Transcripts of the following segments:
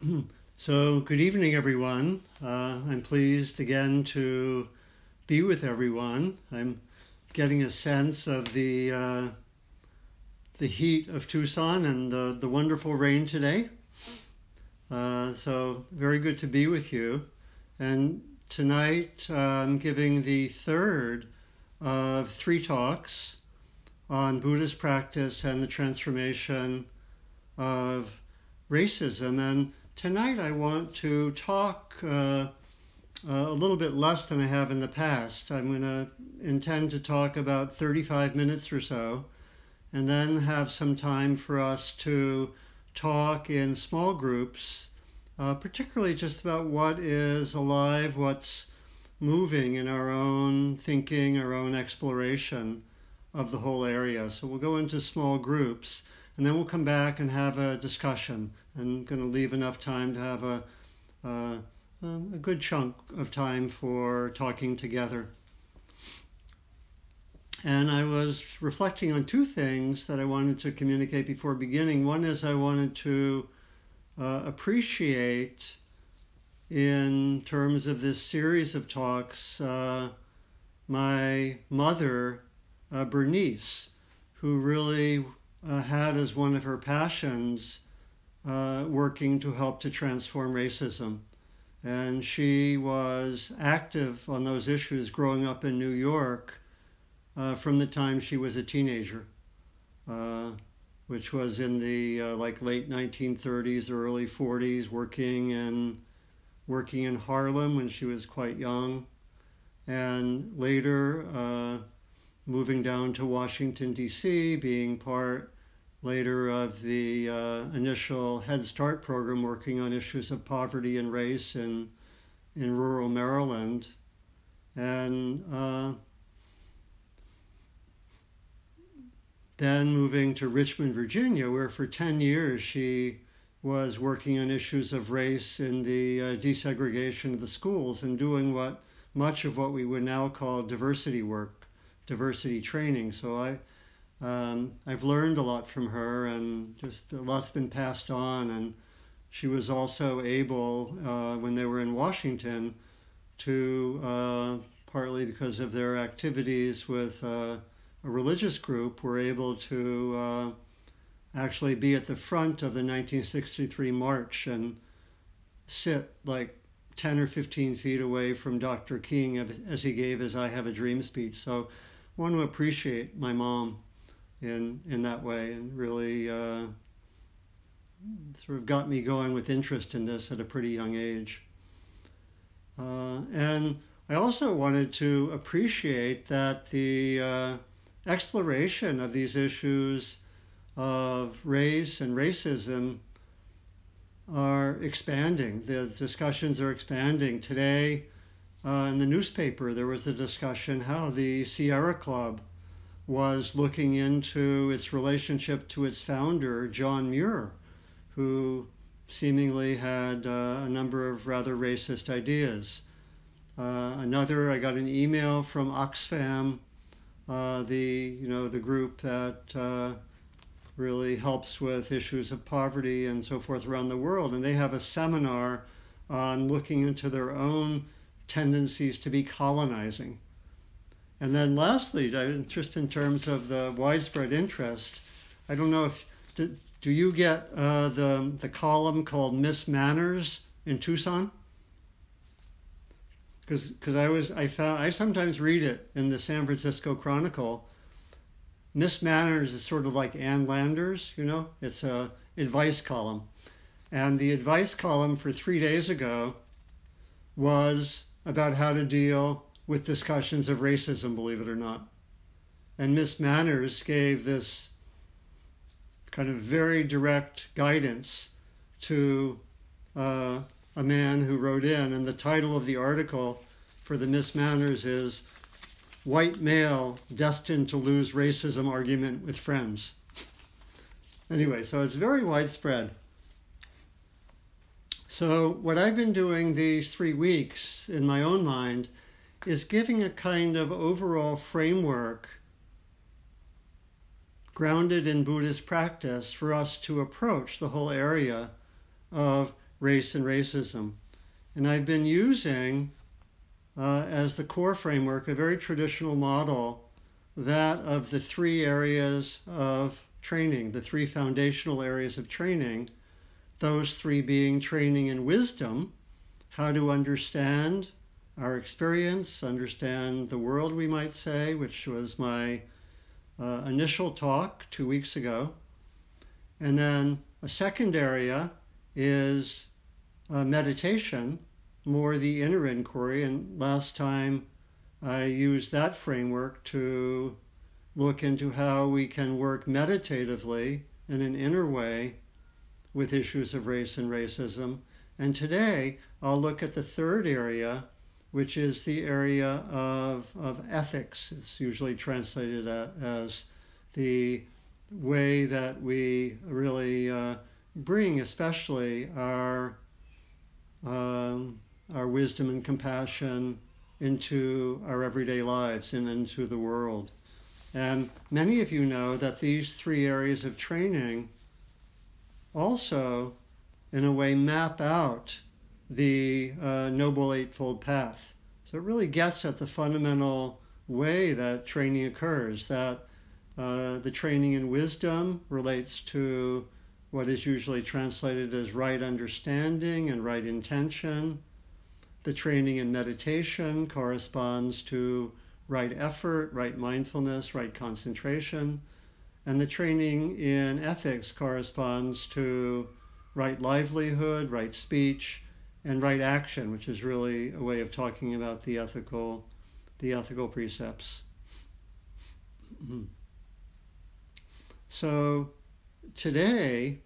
so, good evening, everyone. Uh, I'm pleased again to be with everyone. I'm getting a sense of the uh, the heat of Tucson and the, the wonderful rain today. Uh, so, very good to be with you. And tonight, uh, I'm giving the third of three talks on Buddhist practice and the transformation of racism. And tonight I want to talk uh, a little bit less than I have in the past. I'm going to intend to talk about 35 minutes or so, and then have some time for us to talk in small groups, uh, particularly just about what is alive, what's moving in our own thinking, our own exploration of the whole area. So we'll go into small groups and then we'll come back and have a discussion. I'm going to leave enough time to have a, uh, a good chunk of time for talking together. And I was reflecting on two things that I wanted to communicate before beginning. One is I wanted to uh, appreciate, in terms of this series of talks, uh, my mother, uh, Bernice, who really uh, had as one of her passions uh, working to help to transform racism. And she was active on those issues growing up in New York uh, from the time she was a teenager, uh, which was in the uh, like late 1930s, early 40s, working in working in Harlem when she was quite young, and later uh, moving down to Washington, D.C., being part later of the uh, initial Head Start program working on issues of poverty and race in, in rural Maryland. And uh, then moving to Richmond, Virginia, where for 10 years she was working on issues of race in the uh, desegregation of the schools and doing what much of what we would now call diversity work diversity training. So I um, I've learned a lot from her, and just a lot's been passed on. And she was also able, uh, when they were in Washington, to uh, partly because of their activities with uh, a religious group, were able to uh, actually be at the front of the 1963 march and sit like 10 or 15 feet away from Dr. King as he gave his I Have a Dream speech. So want to appreciate my mom in in that way, and really uh, sort of got me going with interest in this at a pretty young age. Uh, and I also wanted to appreciate that the uh, exploration of these issues of race and racism are expanding. The discussions are expanding. Today, uh, in the newspaper, there was a discussion how the Sierra Club was looking into its relationship to its founder, John Muir, who seemingly had uh, a number of rather racist ideas. Uh, another, I got an email from Oxfam, uh, the you know the group that uh, really helps with issues of poverty and so forth around the world, and they have a seminar on looking into their own tendencies to be colonizing. And then lastly, just in terms of the widespread interest, I don't know if do, do you get uh, the the column called Miss Manners in Tucson? Because I was I found I sometimes read it in the San Francisco Chronicle. Miss Manners is sort of like Ann Landers, you know. It's a advice column, and the advice column for three days ago was about how to deal with discussions of racism, believe it or not. And Miss Manners gave this kind of very direct guidance to uh, a man who wrote in, and the title of the article for the Miss Manners is White Male Destined to Lose Racism Argument with Friends. Anyway, so it's very widespread. So, what I've been doing these three weeks in my own mind is giving a kind of overall framework grounded in Buddhist practice for us to approach the whole area of race and racism. And I've been using uh, as the core framework a very traditional model, that of the three areas of training, the three foundational areas of training, those three being training in wisdom, how to understand our experience, understand the world, we might say, which was my uh, initial talk two weeks ago. And then a second area is uh, meditation, more the inner inquiry. And last time I used that framework to look into how we can work meditatively in an inner way with issues of race and racism. And today I'll look at the third area, which is the area of, of ethics. It's usually translated as the way that we really uh, bring, especially our um, our wisdom and compassion into our everyday lives and into the world. And many of you know that these three areas of training also, in a way, map out the uh, Noble Eightfold Path. So it really gets at the fundamental way that training occurs, that uh, the training in wisdom relates to what is usually translated as right understanding and right intention. The training in meditation corresponds to right effort, right mindfulness, right concentration. And the training in ethics corresponds to right livelihood, right speech, and right action, which is really a way of talking about the ethical, the ethical precepts. so today,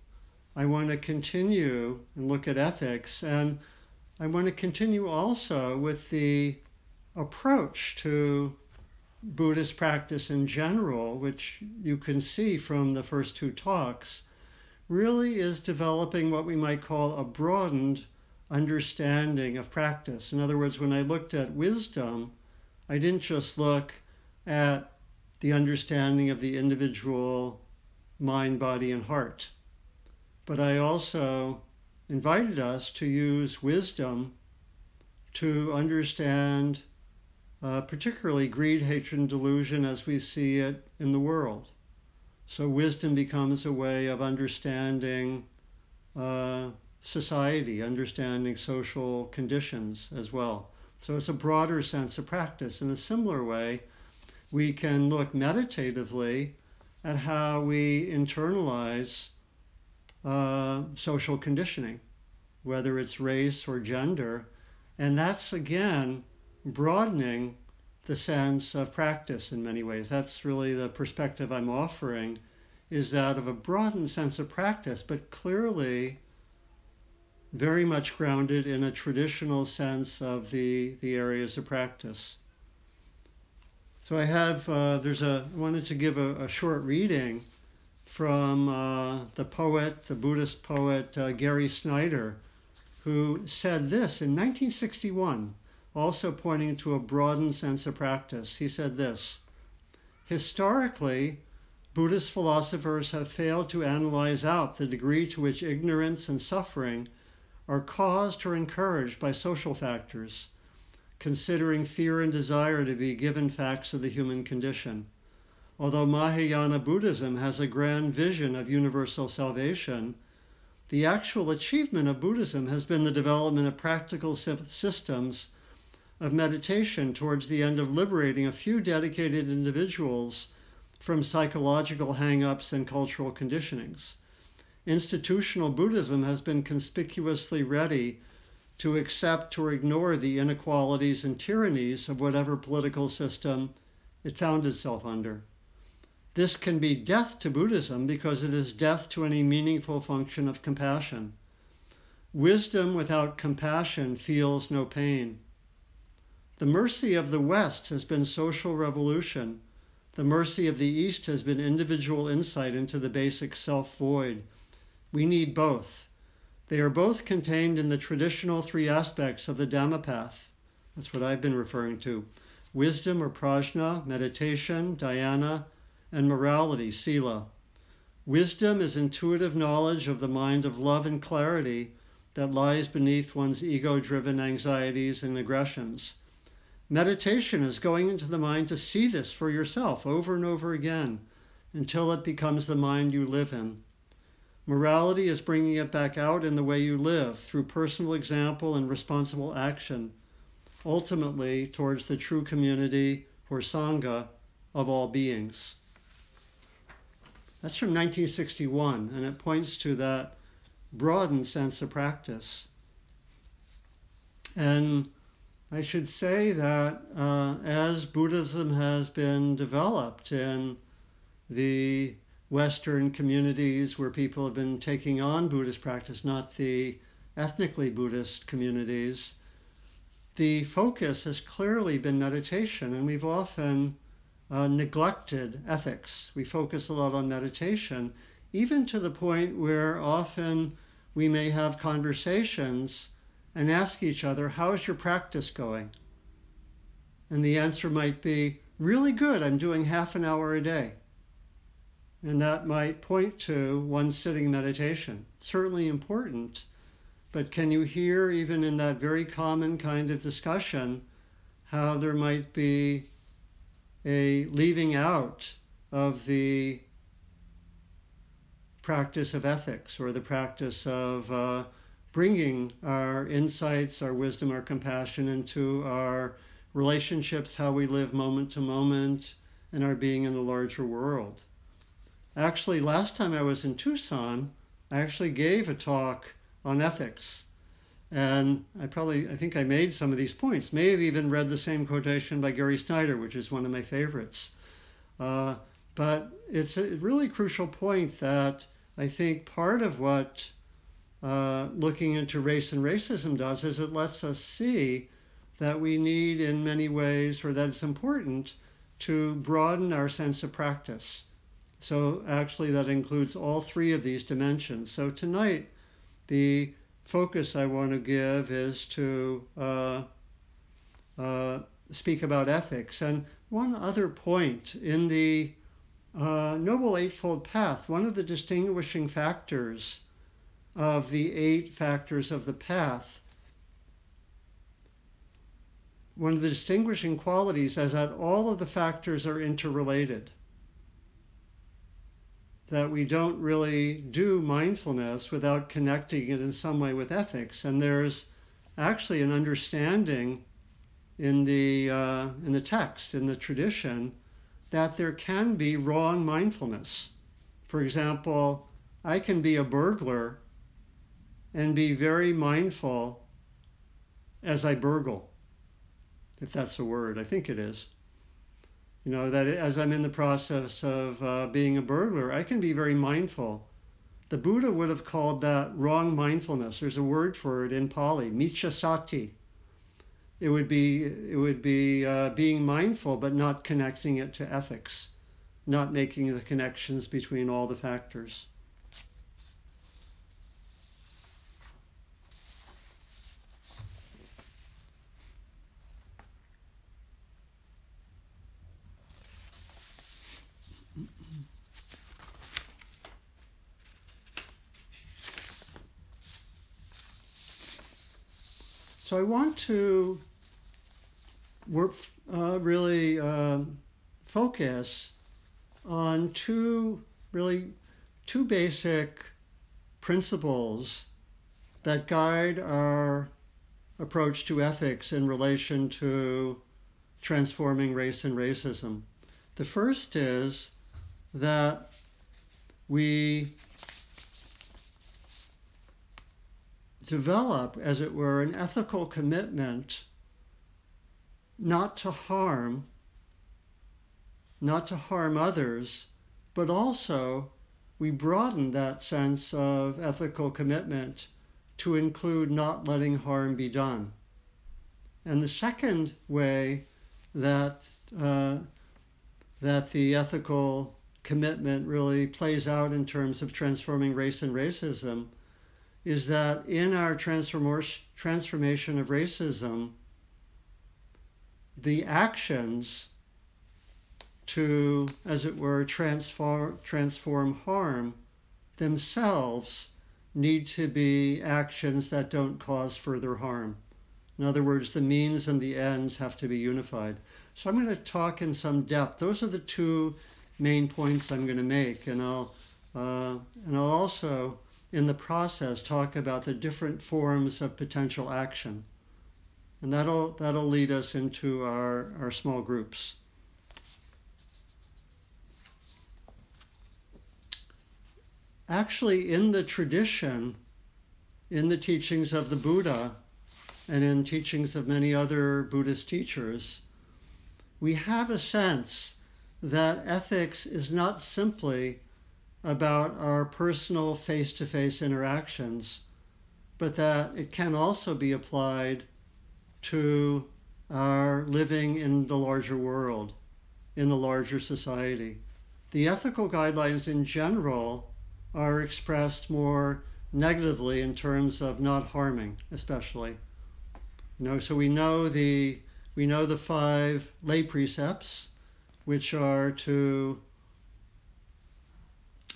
I want to continue and look at ethics, and I want to continue also with the approach to Buddhist practice in general, which you can see from the first two talks, really is developing what we might call a broadened understanding of practice. In other words, when I looked at wisdom, I didn't just look at the understanding of the individual mind, body, and heart, but I also invited us to use wisdom to understand uh, particularly greed, hatred, and delusion as we see it in the world. So wisdom becomes a way of understanding uh, society, understanding social conditions as well. So it's a broader sense of practice. In a similar way, we can look meditatively at how we internalize uh, social conditioning, whether it's race or gender. And that's again broadening the sense of practice in many ways. That's really the perspective I'm offering, is that of a broadened sense of practice, but clearly very much grounded in a traditional sense of the, the areas of practice. So I have, uh, there's a, I wanted to give a, a short reading from uh, the poet, the Buddhist poet uh, Gary Snyder, who said this in 1961 also pointing to a broadened sense of practice. He said this Historically, Buddhist philosophers have failed to analyze out the degree to which ignorance and suffering are caused or encouraged by social factors, considering fear and desire to be given facts of the human condition. Although Mahayana Buddhism has a grand vision of universal salvation, the actual achievement of Buddhism has been the development of practical systems of meditation towards the end of liberating a few dedicated individuals from psychological hang-ups and cultural conditionings. Institutional Buddhism has been conspicuously ready to accept or ignore the inequalities and tyrannies of whatever political system it found itself under. This can be death to Buddhism because it is death to any meaningful function of compassion. Wisdom without compassion feels no pain. The mercy of the West has been social revolution. The mercy of the East has been individual insight into the basic self void. We need both. They are both contained in the traditional three aspects of the Dhammapath. That's what I've been referring to wisdom or prajna, meditation, dhyana, and morality, sila. Wisdom is intuitive knowledge of the mind of love and clarity that lies beneath one's ego driven anxieties and aggressions. Meditation is going into the mind to see this for yourself over and over again until it becomes the mind you live in. Morality is bringing it back out in the way you live through personal example and responsible action, ultimately towards the true community or Sangha of all beings. That's from 1961, and it points to that broadened sense of practice. And I should say that uh, as Buddhism has been developed in the Western communities where people have been taking on Buddhist practice, not the ethnically Buddhist communities, the focus has clearly been meditation, and we've often uh, neglected ethics. We focus a lot on meditation, even to the point where often we may have conversations and ask each other, How's your practice going? And the answer might be, Really good. I'm doing half an hour a day. And that might point to one sitting meditation. Certainly important. But can you hear, even in that very common kind of discussion, how there might be a leaving out of the practice of ethics or the practice of uh, bringing our insights, our wisdom, our compassion into our relationships, how we live moment to moment, and our being in the larger world. Actually, last time I was in Tucson, I actually gave a talk on ethics. And I probably, I think I made some of these points. May have even read the same quotation by Gary Snyder, which is one of my favorites. Uh, but it's a really crucial point that I think part of what uh, looking into race and racism does is it lets us see that we need, in many ways, or that it's important to broaden our sense of practice. So, actually, that includes all three of these dimensions. So, tonight, the focus I want to give is to uh, uh, speak about ethics. And one other point in the uh, Noble Eightfold Path, one of the distinguishing factors of the eight factors of the path. One of the distinguishing qualities is that all of the factors are interrelated. That we don't really do mindfulness without connecting it in some way with ethics. And there's actually an understanding in the, uh, in the text, in the tradition, that there can be wrong mindfulness. For example, I can be a burglar and be very mindful as I burgle, if that's a word. I think it is. You know, that as I'm in the process of uh, being a burglar, I can be very mindful. The Buddha would have called that wrong mindfulness. There's a word for it in Pali, miccha sati. It would be it would be uh, being mindful, but not connecting it to ethics, not making the connections between all the factors. So I want to work, uh, really um, focus on two really two basic principles that guide our approach to ethics in relation to transforming race and racism. The first is that we develop, as it were, an ethical commitment not to harm, not to harm others, but also we broaden that sense of ethical commitment to include not letting harm be done. And the second way that uh, that the ethical commitment really plays out in terms of transforming race and racism is that in our transformation of racism, the actions to, as it were, transform, transform harm themselves need to be actions that don't cause further harm. In other words, the means and the ends have to be unified. So I'm going to talk in some depth. Those are the two main points I'm going to make, and I'll uh, and I'll also, in the process, talk about the different forms of potential action, and that'll that'll lead us into our our small groups. Actually, in the tradition, in the teachings of the Buddha, and in teachings of many other Buddhist teachers, we have a sense that ethics is not simply about our personal face to face interactions, but that it can also be applied to our living in the larger world, in the larger society. The ethical guidelines in general are expressed more negatively in terms of not harming, especially. You know, so we know the we know the five lay precepts, which are to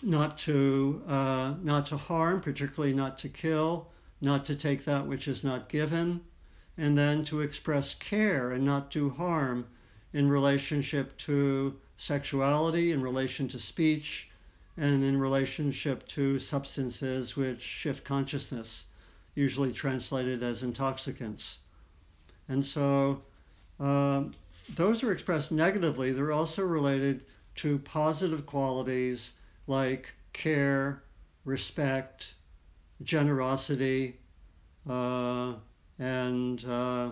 not to uh, not to harm, particularly not to kill, not to take that which is not given, and then to express care and not do harm in relationship to sexuality, in relation to speech, and in relationship to substances which shift consciousness, usually translated as intoxicants. And so um, those are expressed negatively. They're also related to positive qualities like care, respect, generosity, uh, and uh,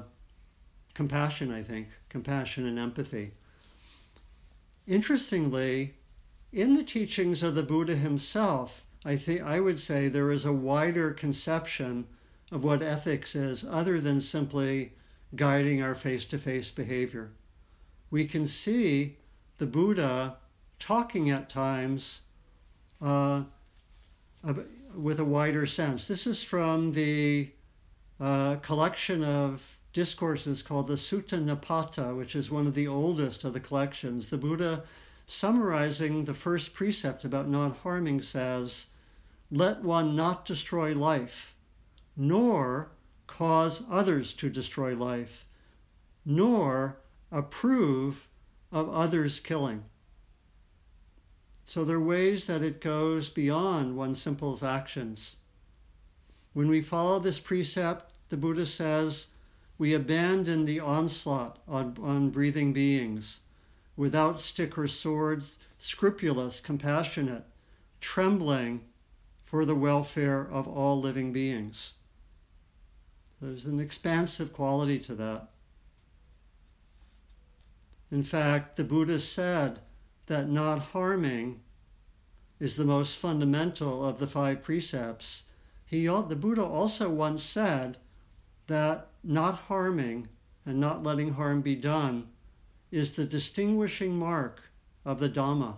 compassion, I think, compassion and empathy. Interestingly, in the teachings of the Buddha himself, I think I would say there is a wider conception of what ethics is other than simply guiding our face to face behavior. We can see the Buddha talking at times uh, with a wider sense. This is from the uh, collection of discourses called the Sutta Nipata, which is one of the oldest of the collections. The Buddha, summarizing the first precept about not harming, says, Let one not destroy life, nor cause others to destroy life, nor approve of others' killing. So there are ways that it goes beyond one simple actions. When we follow this precept, the Buddha says, we abandon the onslaught on, on breathing beings without stick or swords, scrupulous, compassionate, trembling for the welfare of all living beings. There's an expansive quality to that. In fact, the Buddha said that not harming is the most fundamental of the five precepts. He, the Buddha also once said that not harming and not letting harm be done is the distinguishing mark of the Dhamma,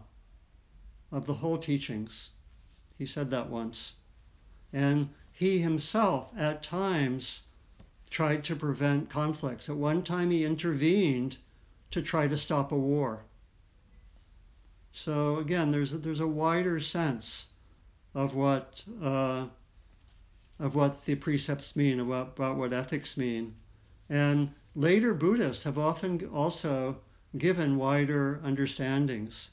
of the whole teachings. He said that once. And he himself, at times, tried to prevent conflicts. At one time, he intervened to try to stop a war. So again, there's a, there's a wider sense of what uh, of what the precepts mean, about, about what ethics mean, and later Buddhists have often also given wider understandings.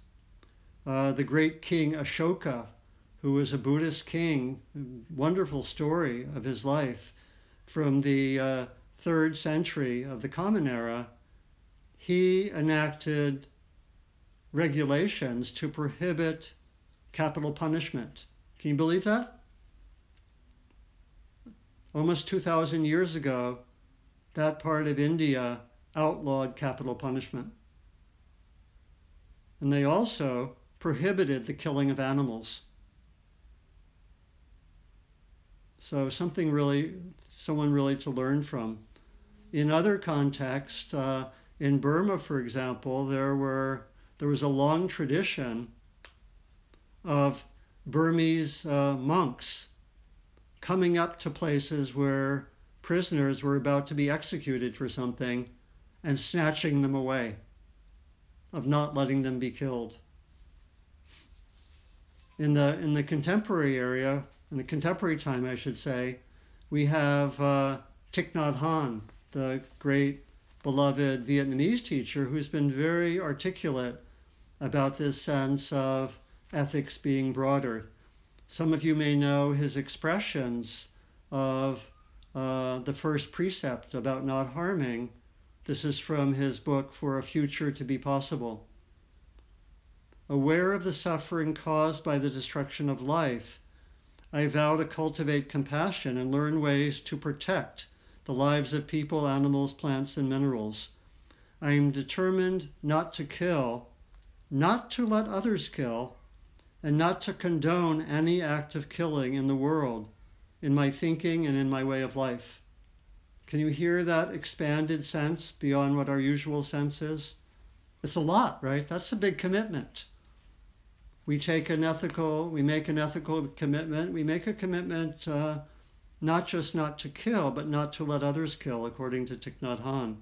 Uh, the great king Ashoka, who was a Buddhist king, wonderful story of his life, from the uh, third century of the Common Era, he enacted regulations to prohibit capital punishment. Can you believe that? Almost 2,000 years ago, that part of India outlawed capital punishment. And they also prohibited the killing of animals. So something really someone really to learn from. In other contexts, uh, in Burma, for example, there were there was a long tradition of Burmese uh, monks coming up to places where prisoners were about to be executed for something and snatching them away, of not letting them be killed. In the in the contemporary area, in the contemporary time, I should say, we have uh, Thich Nhat Hanh, the great beloved Vietnamese teacher, who's been very articulate about this sense of ethics being broader. Some of you may know his expressions of uh, the first precept about not harming. This is from his book, For a Future to Be Possible. Aware of the suffering caused by the destruction of life, I vow to cultivate compassion and learn ways to protect the lives of people, animals, plants, and minerals. I am determined not to kill, not to let others kill, and not to condone any act of killing in the world, in my thinking and in my way of life. Can you hear that expanded sense beyond what our usual sense is? It's a lot, right? That's a big commitment we take an ethical, we make an ethical commitment. We make a commitment uh, not just not to kill, but not to let others kill, according to Thich Nhat Hanh.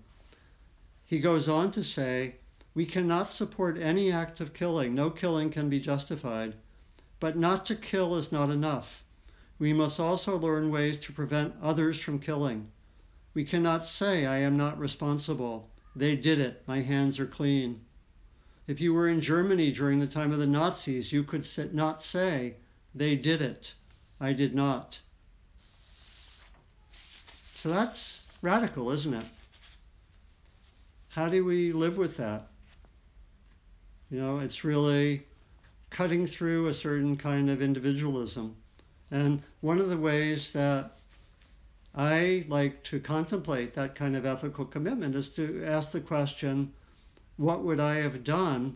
He goes on to say, we cannot support any act of killing. No killing can be justified. But not to kill is not enough. We must also learn ways to prevent others from killing. We cannot say, I am not responsible. They did it. My hands are clean. If you were in Germany during the time of the Nazis, you could not say, they did it. I did not. So that's radical, isn't it? How do we live with that? You know, it's really cutting through a certain kind of individualism. And one of the ways that I like to contemplate that kind of ethical commitment is to ask the question what would I have done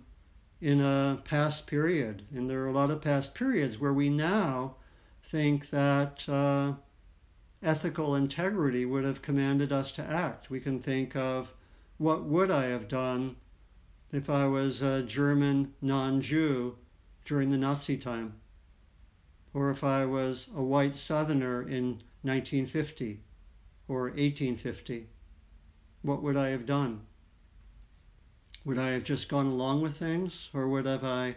in a past period? And there are a lot of past periods where we now think that uh, ethical integrity would have commanded us to act. We can think of what would I have done if I was a German non-Jew during the Nazi time, or if I was a white Southerner in 1950 or 1850. What would I have done? Would I have just gone along with things, or would have I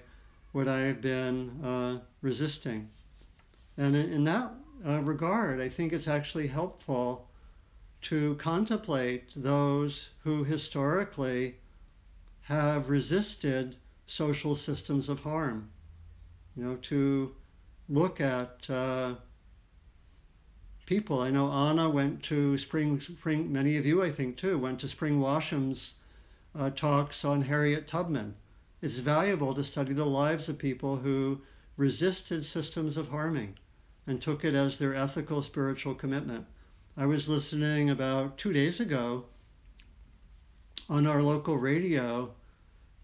would I have been uh, resisting? And in, in that uh, regard, I think it's actually helpful to contemplate those who historically have resisted social systems of harm. You know, to look at uh, people. I know Anna went to Spring, Spring, many of you, I think, too, went to Spring Washam's uh, talks on Harriet Tubman. It's valuable to study the lives of people who resisted systems of harming and took it as their ethical spiritual commitment. I was listening about two days ago on our local radio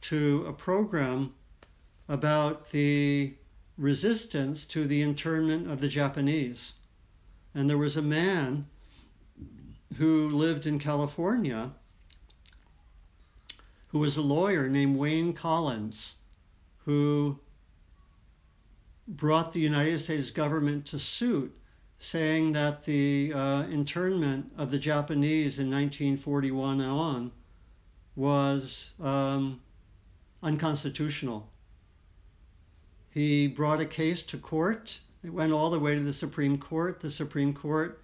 to a program about the resistance to the internment of the Japanese. And there was a man who lived in California who was a lawyer named Wayne Collins, who brought the United States government to suit, saying that the uh, internment of the Japanese in 1941 and on was um, unconstitutional. He brought a case to court. It went all the way to the Supreme Court. The Supreme Court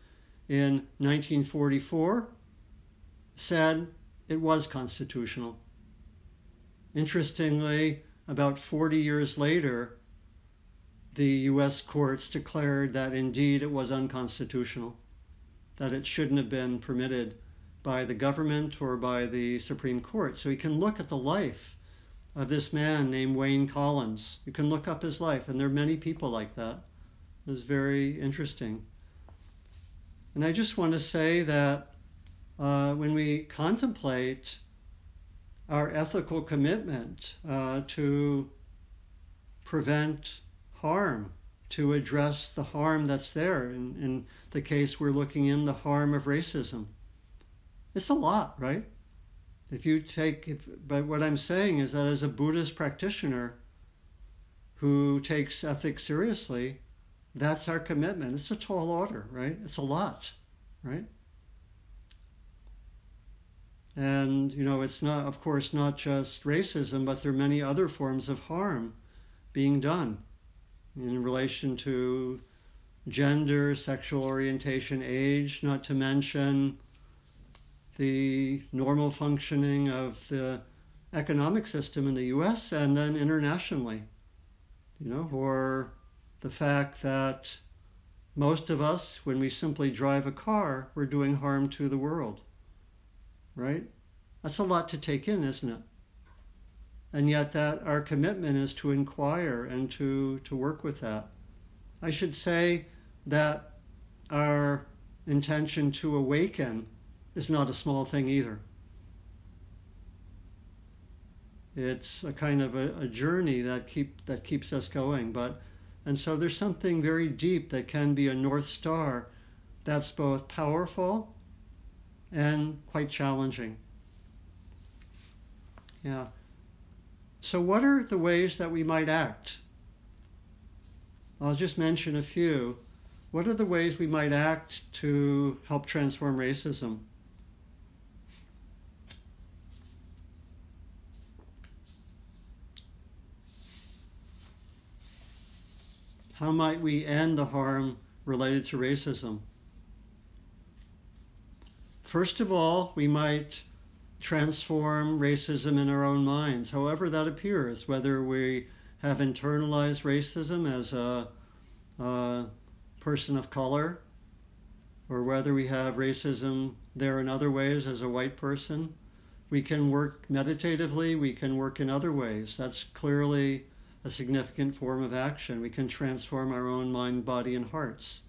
in 1944 said it was constitutional. Interestingly, about 40 years later, the US courts declared that indeed it was unconstitutional, that it shouldn't have been permitted by the government or by the Supreme Court. So you can look at the life of this man named Wayne Collins. You can look up his life, and there are many people like that. It's very interesting. And I just want to say that uh, when we contemplate our ethical commitment uh, to prevent harm, to address the harm that's there. In, in the case we're looking in, the harm of racism. It's a lot, right? If you take, if, but what I'm saying is that as a Buddhist practitioner who takes ethics seriously, that's our commitment. It's a tall order, right? It's a lot, right? And, you know, it's not, of course, not just racism, but there are many other forms of harm being done in relation to gender, sexual orientation, age, not to mention the normal functioning of the economic system in the US and then internationally. You know, or the fact that most of us, when we simply drive a car, we're doing harm to the world. Right? That's a lot to take in, isn't it? And yet that our commitment is to inquire and to, to work with that. I should say that our intention to awaken is not a small thing either. It's a kind of a, a, journey that keep that keeps us going. But and so there's something very deep that can be a north star that's both powerful and quite challenging. Yeah. So what are the ways that we might act? I'll just mention a few. What are the ways we might act to help transform racism? How might we end the harm related to racism? First of all, we might transform racism in our own minds, however that appears, whether we have internalized racism as a, a person of color, or whether we have racism there in other ways as a white person. We can work meditatively, we can work in other ways. That's clearly a significant form of action. We can transform our own mind, body, and hearts.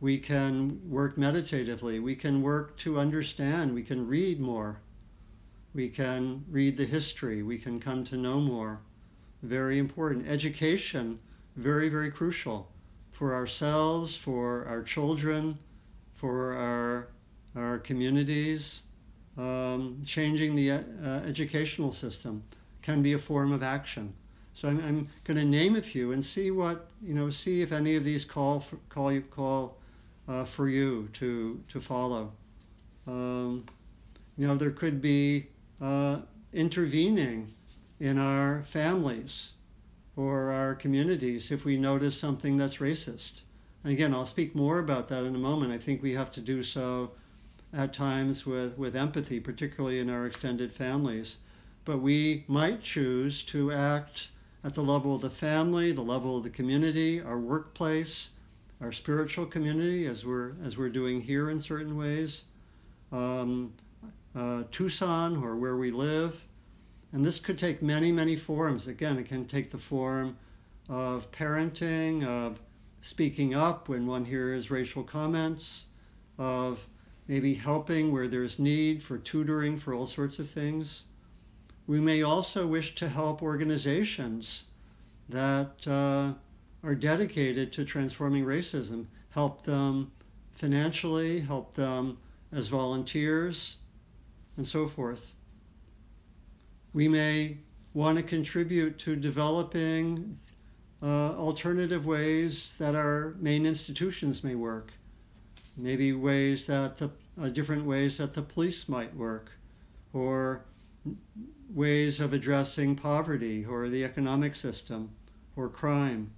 We can work meditatively. We can work to understand. We can read more. We can read the history. We can come to know more. Very important. Education, very, very crucial for ourselves, for our children, for our, our communities. Um, changing the uh, educational system can be a form of action. So I'm, I'm going to name a few and see what you know. See if any of these call for, call you call uh, for you to to follow. Um, you know, there could be uh, intervening in our families or our communities if we notice something that's racist. And again, I'll speak more about that in a moment. I think we have to do so at times with, with empathy, particularly in our extended families. But we might choose to act at the level of the family, the level of the community, our workplace, our spiritual community, as we're as we're doing here in certain ways, um, uh, Tucson or where we live, and this could take many many forms. Again, it can take the form of parenting, of speaking up when one hears racial comments, of maybe helping where there's need for tutoring for all sorts of things. We may also wish to help organizations that uh, are dedicated to transforming racism, help them financially, help them as volunteers, and so forth. We may want to contribute to developing uh, alternative ways that our main institutions may work. Maybe ways that the uh, different ways that the police might work, or ways of addressing poverty or the economic system or crime.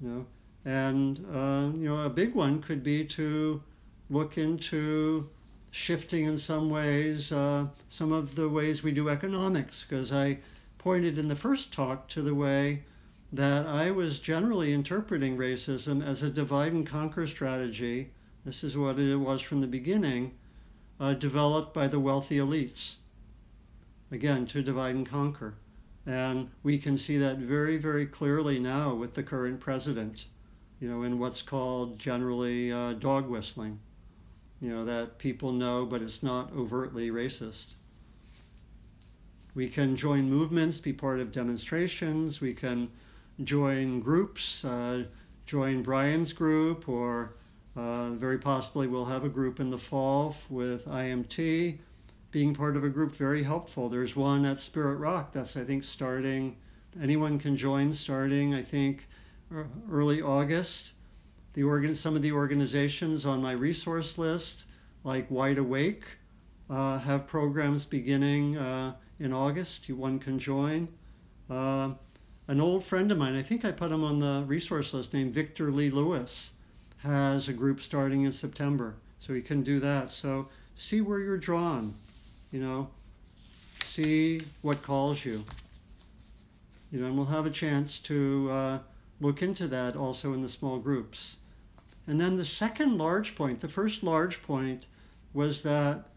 You know, and uh, you know, a big one could be to look into shifting in some ways uh, some of the ways we do economics, because I pointed in the first talk to the way that I was generally interpreting racism as a divide and conquer strategy. This is what it was from the beginning uh, developed by the wealthy elites. Again, to divide and conquer. And we can see that very, very clearly now with the current president, you know, in what's called generally uh, dog whistling, you know, that people know, but it's not overtly racist. We can join movements, be part of demonstrations, we can join groups, uh, join Brian's group or uh, very possibly we'll have a group in the fall with IMT. Being part of a group very helpful. There's one at Spirit Rock that's I think starting. Anyone can join starting I think early August. The organ, some of the organizations on my resource list, like Wide Awake, uh, have programs beginning uh, in August. One can join. Uh, an old friend of mine, I think I put him on the resource list, named Victor Lee Lewis, has a group starting in September. So he can do that. So see where you're drawn, you know, see what calls you. You know, and we'll have a chance to uh, look into that also in the small groups. And then the second large point, the first large point was that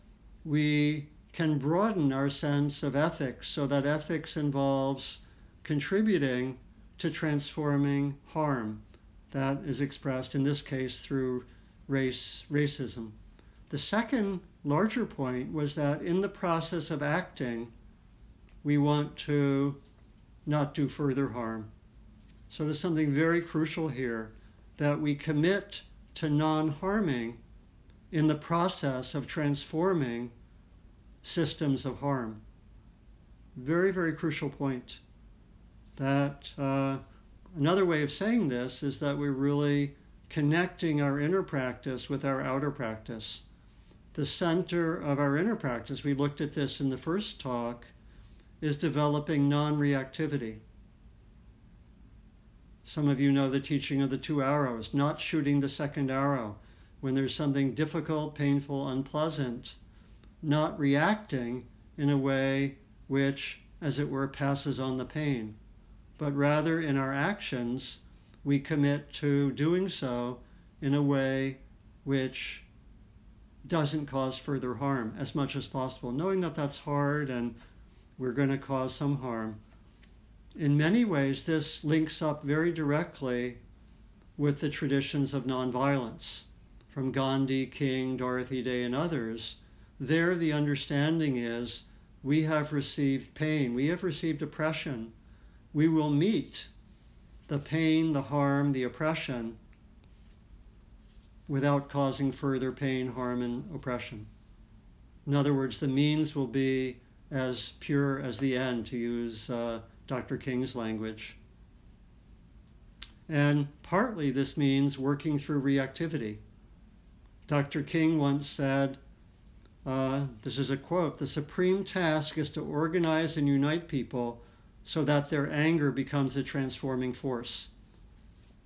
we can broaden our sense of ethics so that ethics involves contributing to transforming harm that is expressed in this case through race racism. The second larger point was that in the process of acting, we want to not do further harm. So there's something very crucial here that we commit to non harming in the process of transforming systems of harm. Very, very crucial point. That uh, another way of saying this is that we're really connecting our inner practice with our outer practice. The center of our inner practice, we looked at this in the first talk, is developing non reactivity. Some of you know the teaching of the two arrows, not shooting the second arrow. When there's something difficult, painful, unpleasant, not reacting in a way which, as it were, passes on the pain, but rather in our actions, we commit to doing so in a way which doesn't cause further harm as much as possible, knowing that that's hard and we're going to cause some harm in many ways, this links up very directly with the traditions of nonviolence from Gandhi, King, Dorothy Day, and others. There, the understanding is we have received pain, we have received oppression. We will meet the pain, the harm, the oppression without causing further pain, harm, and oppression. In other words, the means will be as pure as the end, to use uh, Dr. King's language. And partly this means working through reactivity. Dr. King once said, uh, this is a quote, the supreme task is to organize and unite people so that their anger becomes a transforming force.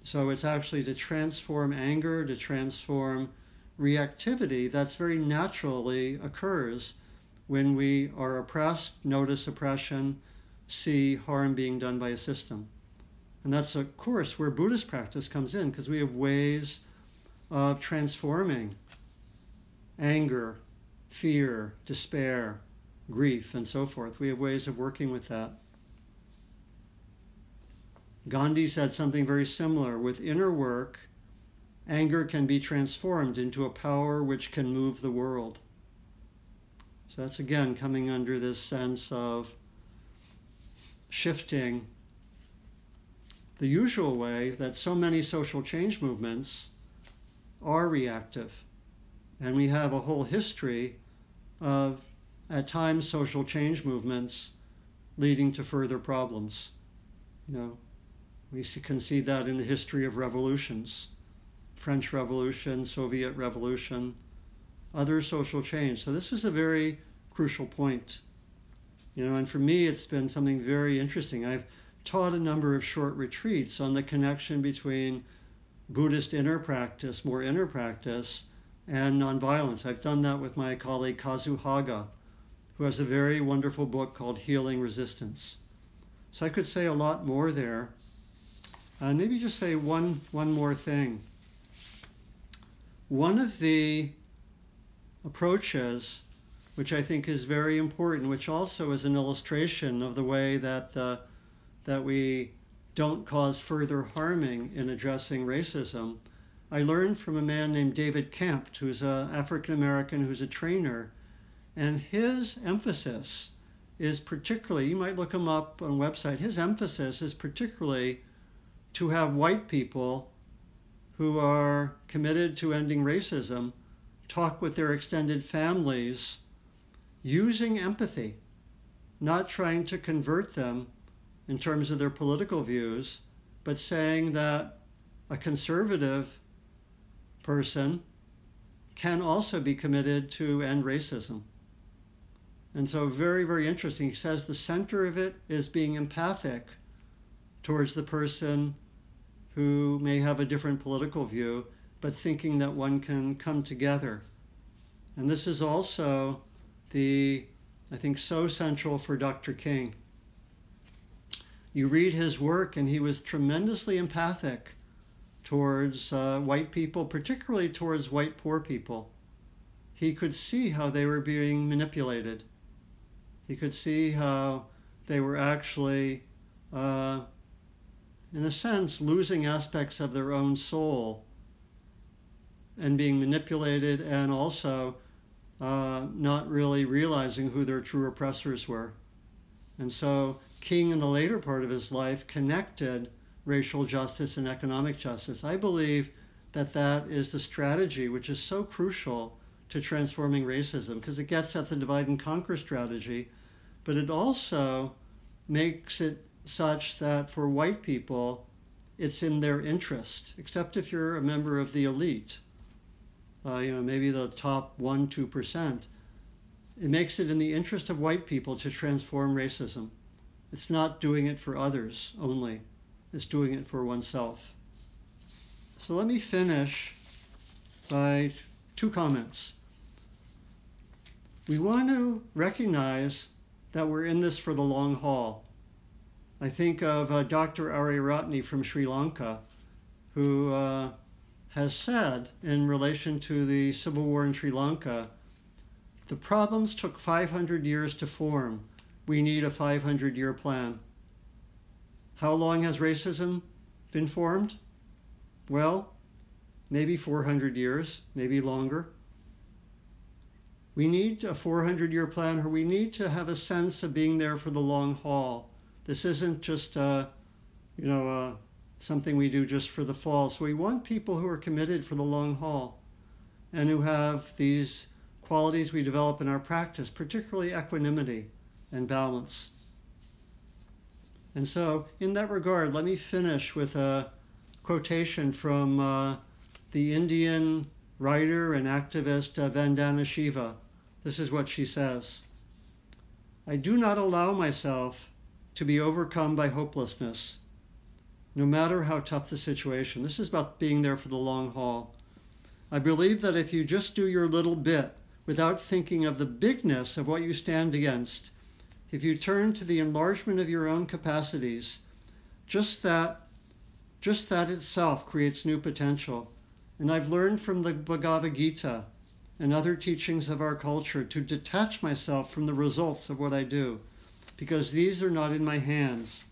So it's actually to transform anger, to transform reactivity that's very naturally occurs when we are oppressed, notice oppression, see harm being done by a system. And that's, of course, where Buddhist practice comes in, because we have ways of transforming anger, fear, despair, grief, and so forth. We have ways of working with that. Gandhi said something very similar. With inner work, anger can be transformed into a power which can move the world. So that's again coming under this sense of shifting the usual way that so many social change movements are reactive. And we have a whole history of, at times, social change movements leading to further problems. You know, we can see that in the history of revolutions French Revolution, Soviet Revolution, other social change. So, this is a very crucial point. You know, and for me, it's been something very interesting. I've taught a number of short retreats on the connection between Buddhist inner practice, more inner practice, and nonviolence. I've done that with my colleague Kazu Haga, who has a very wonderful book called Healing Resistance. So I could say a lot more there. Uh, maybe just say one, one more thing. One of the approaches which I think is very important, which also is an illustration of the way that the, that we don't cause further harming in addressing racism. I learned from a man named David Campt, who's an African American who's a trainer, and his emphasis is particularly, you might look him up on website, his emphasis is particularly to have white people who are committed to ending racism talk with their extended families using empathy, not trying to convert them in terms of their political views, but saying that a conservative person can also be committed to end racism. And so, very, very interesting. He says the center of it is being empathic towards the person who may have a different political view, but thinking that one can come together. And this is also the, I think, so central for Dr. King. You read his work, and he was tremendously empathic towards uh, white people, particularly towards white poor people. He could see how they were being manipulated. He could see how they were actually, uh, in a sense, losing aspects of their own soul and being manipulated and also uh, not really realizing who their true oppressors were. And so King, in the later part of his life, connected racial justice and economic justice. I believe that that is the strategy which is so crucial to transforming racism because it gets at the divide and conquer strategy, but it also makes it such that for white people, it's in their interest, except if you're a member of the elite, uh, you know, maybe the top one, two percent. It makes it in the interest of white people to transform racism. It's not doing it for others only it's doing it for oneself. So let me finish by two comments. We want to recognize that we're in this for the long haul. I think of uh, Dr. Ariyaratne from Sri Lanka, who uh, has said in relation to the civil war in Sri Lanka, the problems took 500 years to form. We need a 500 year plan. How long has racism been formed? Well, maybe 400 years, maybe longer. We need a 400 year plan, or we need to have a sense of being there for the long haul. This isn't just, uh, you know, uh, something we do just for the fall. So we want people who are committed for the long haul and who have these qualities we develop in our practice, particularly equanimity and balance. And so, in that regard, let me finish with a quotation from uh, the Indian writer and activist uh, Vandana Shiva. This is what she says I do not allow myself to be overcome by hopelessness, no matter how tough the situation. This is about being there for the long haul. I believe that if you just do your little bit without thinking of the bigness of what you stand against, if you turn to the enlargement of your own capacities, just that just that itself creates new potential. And I've learned from the Bhagavad Gita and other teachings of our culture to detach myself from the results of what I do because these are not in my hands.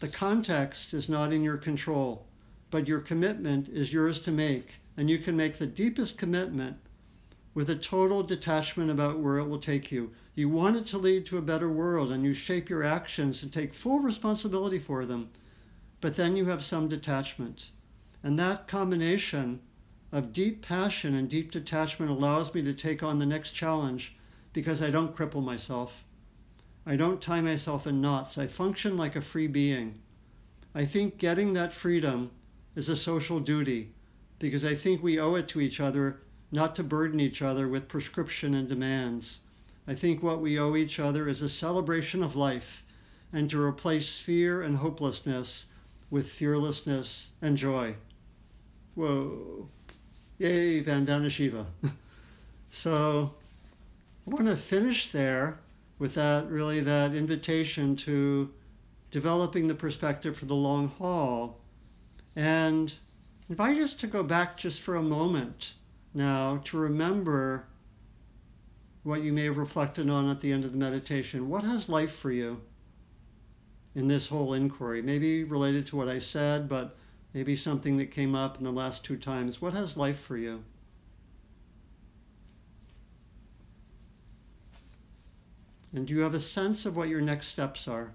The context is not in your control, but your commitment is yours to make, and you can make the deepest commitment with a total detachment about where it will take you. You want it to lead to a better world, and you shape your actions and take full responsibility for them. But then you have some detachment. And that combination of deep passion and deep detachment allows me to take on the next challenge because I don't cripple myself. I don't tie myself in knots. I function like a free being. I think getting that freedom is a social duty because I think we owe it to each other not to burden each other with prescription and demands. I think what we owe each other is a celebration of life and to replace fear and hopelessness with fearlessness and joy. Whoa. Yay, Vandana Shiva. so I want to finish there with that really that invitation to developing the perspective for the long haul and invite us to go back just for a moment now to remember what you may have reflected on at the end of the meditation. What has life for you in this whole inquiry? Maybe related to what I said, but maybe something that came up in the last two times. What has life for you? And do you have a sense of what your next steps are?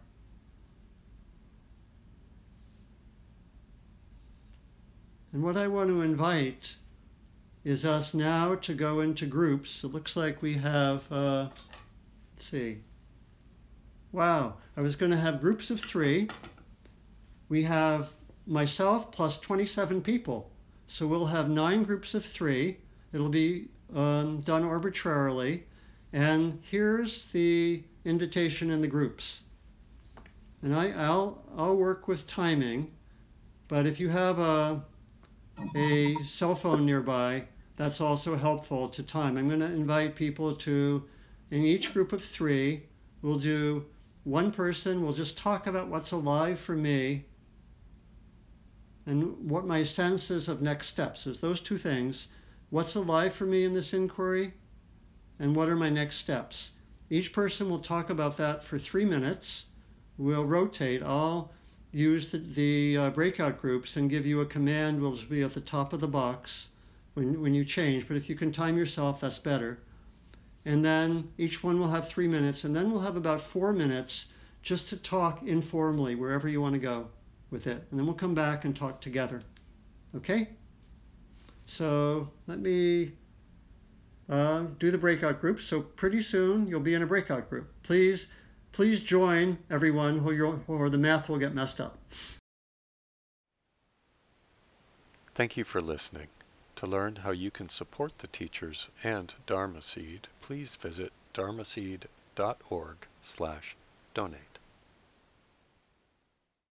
And what I want to invite is us now to go into groups. It looks like we have, uh, let's see. Wow, I was going to have groups of three. We have myself plus 27 people. So we'll have nine groups of three. It'll be um, done arbitrarily. And here's the invitation in the groups. And I, I'll, I'll work with timing, but if you have a, a cell phone nearby, that's also helpful to time. I'm going to invite people to, in each group of three, we'll do one person we'll just talk about what's alive for me and what my sense is of next steps. Is those two things. What's alive for me in this inquiry and what are my next steps? Each person will talk about that for three minutes. We'll rotate. I'll use the, the uh, breakout groups and give you a command will be at the top of the box when, when you change. But if you can time yourself, that's better. And then each one will have three minutes. And then we'll have about four minutes just to talk informally wherever you want to go with it. And then we'll come back and talk together. Okay? So let me uh, do the breakout group. So pretty soon you'll be in a breakout group. Please, please join everyone, or, or the math will get messed up. Thank you for listening. To learn how you can support the teachers and Dharma Seed, please visit dharmaseed.org slash donate.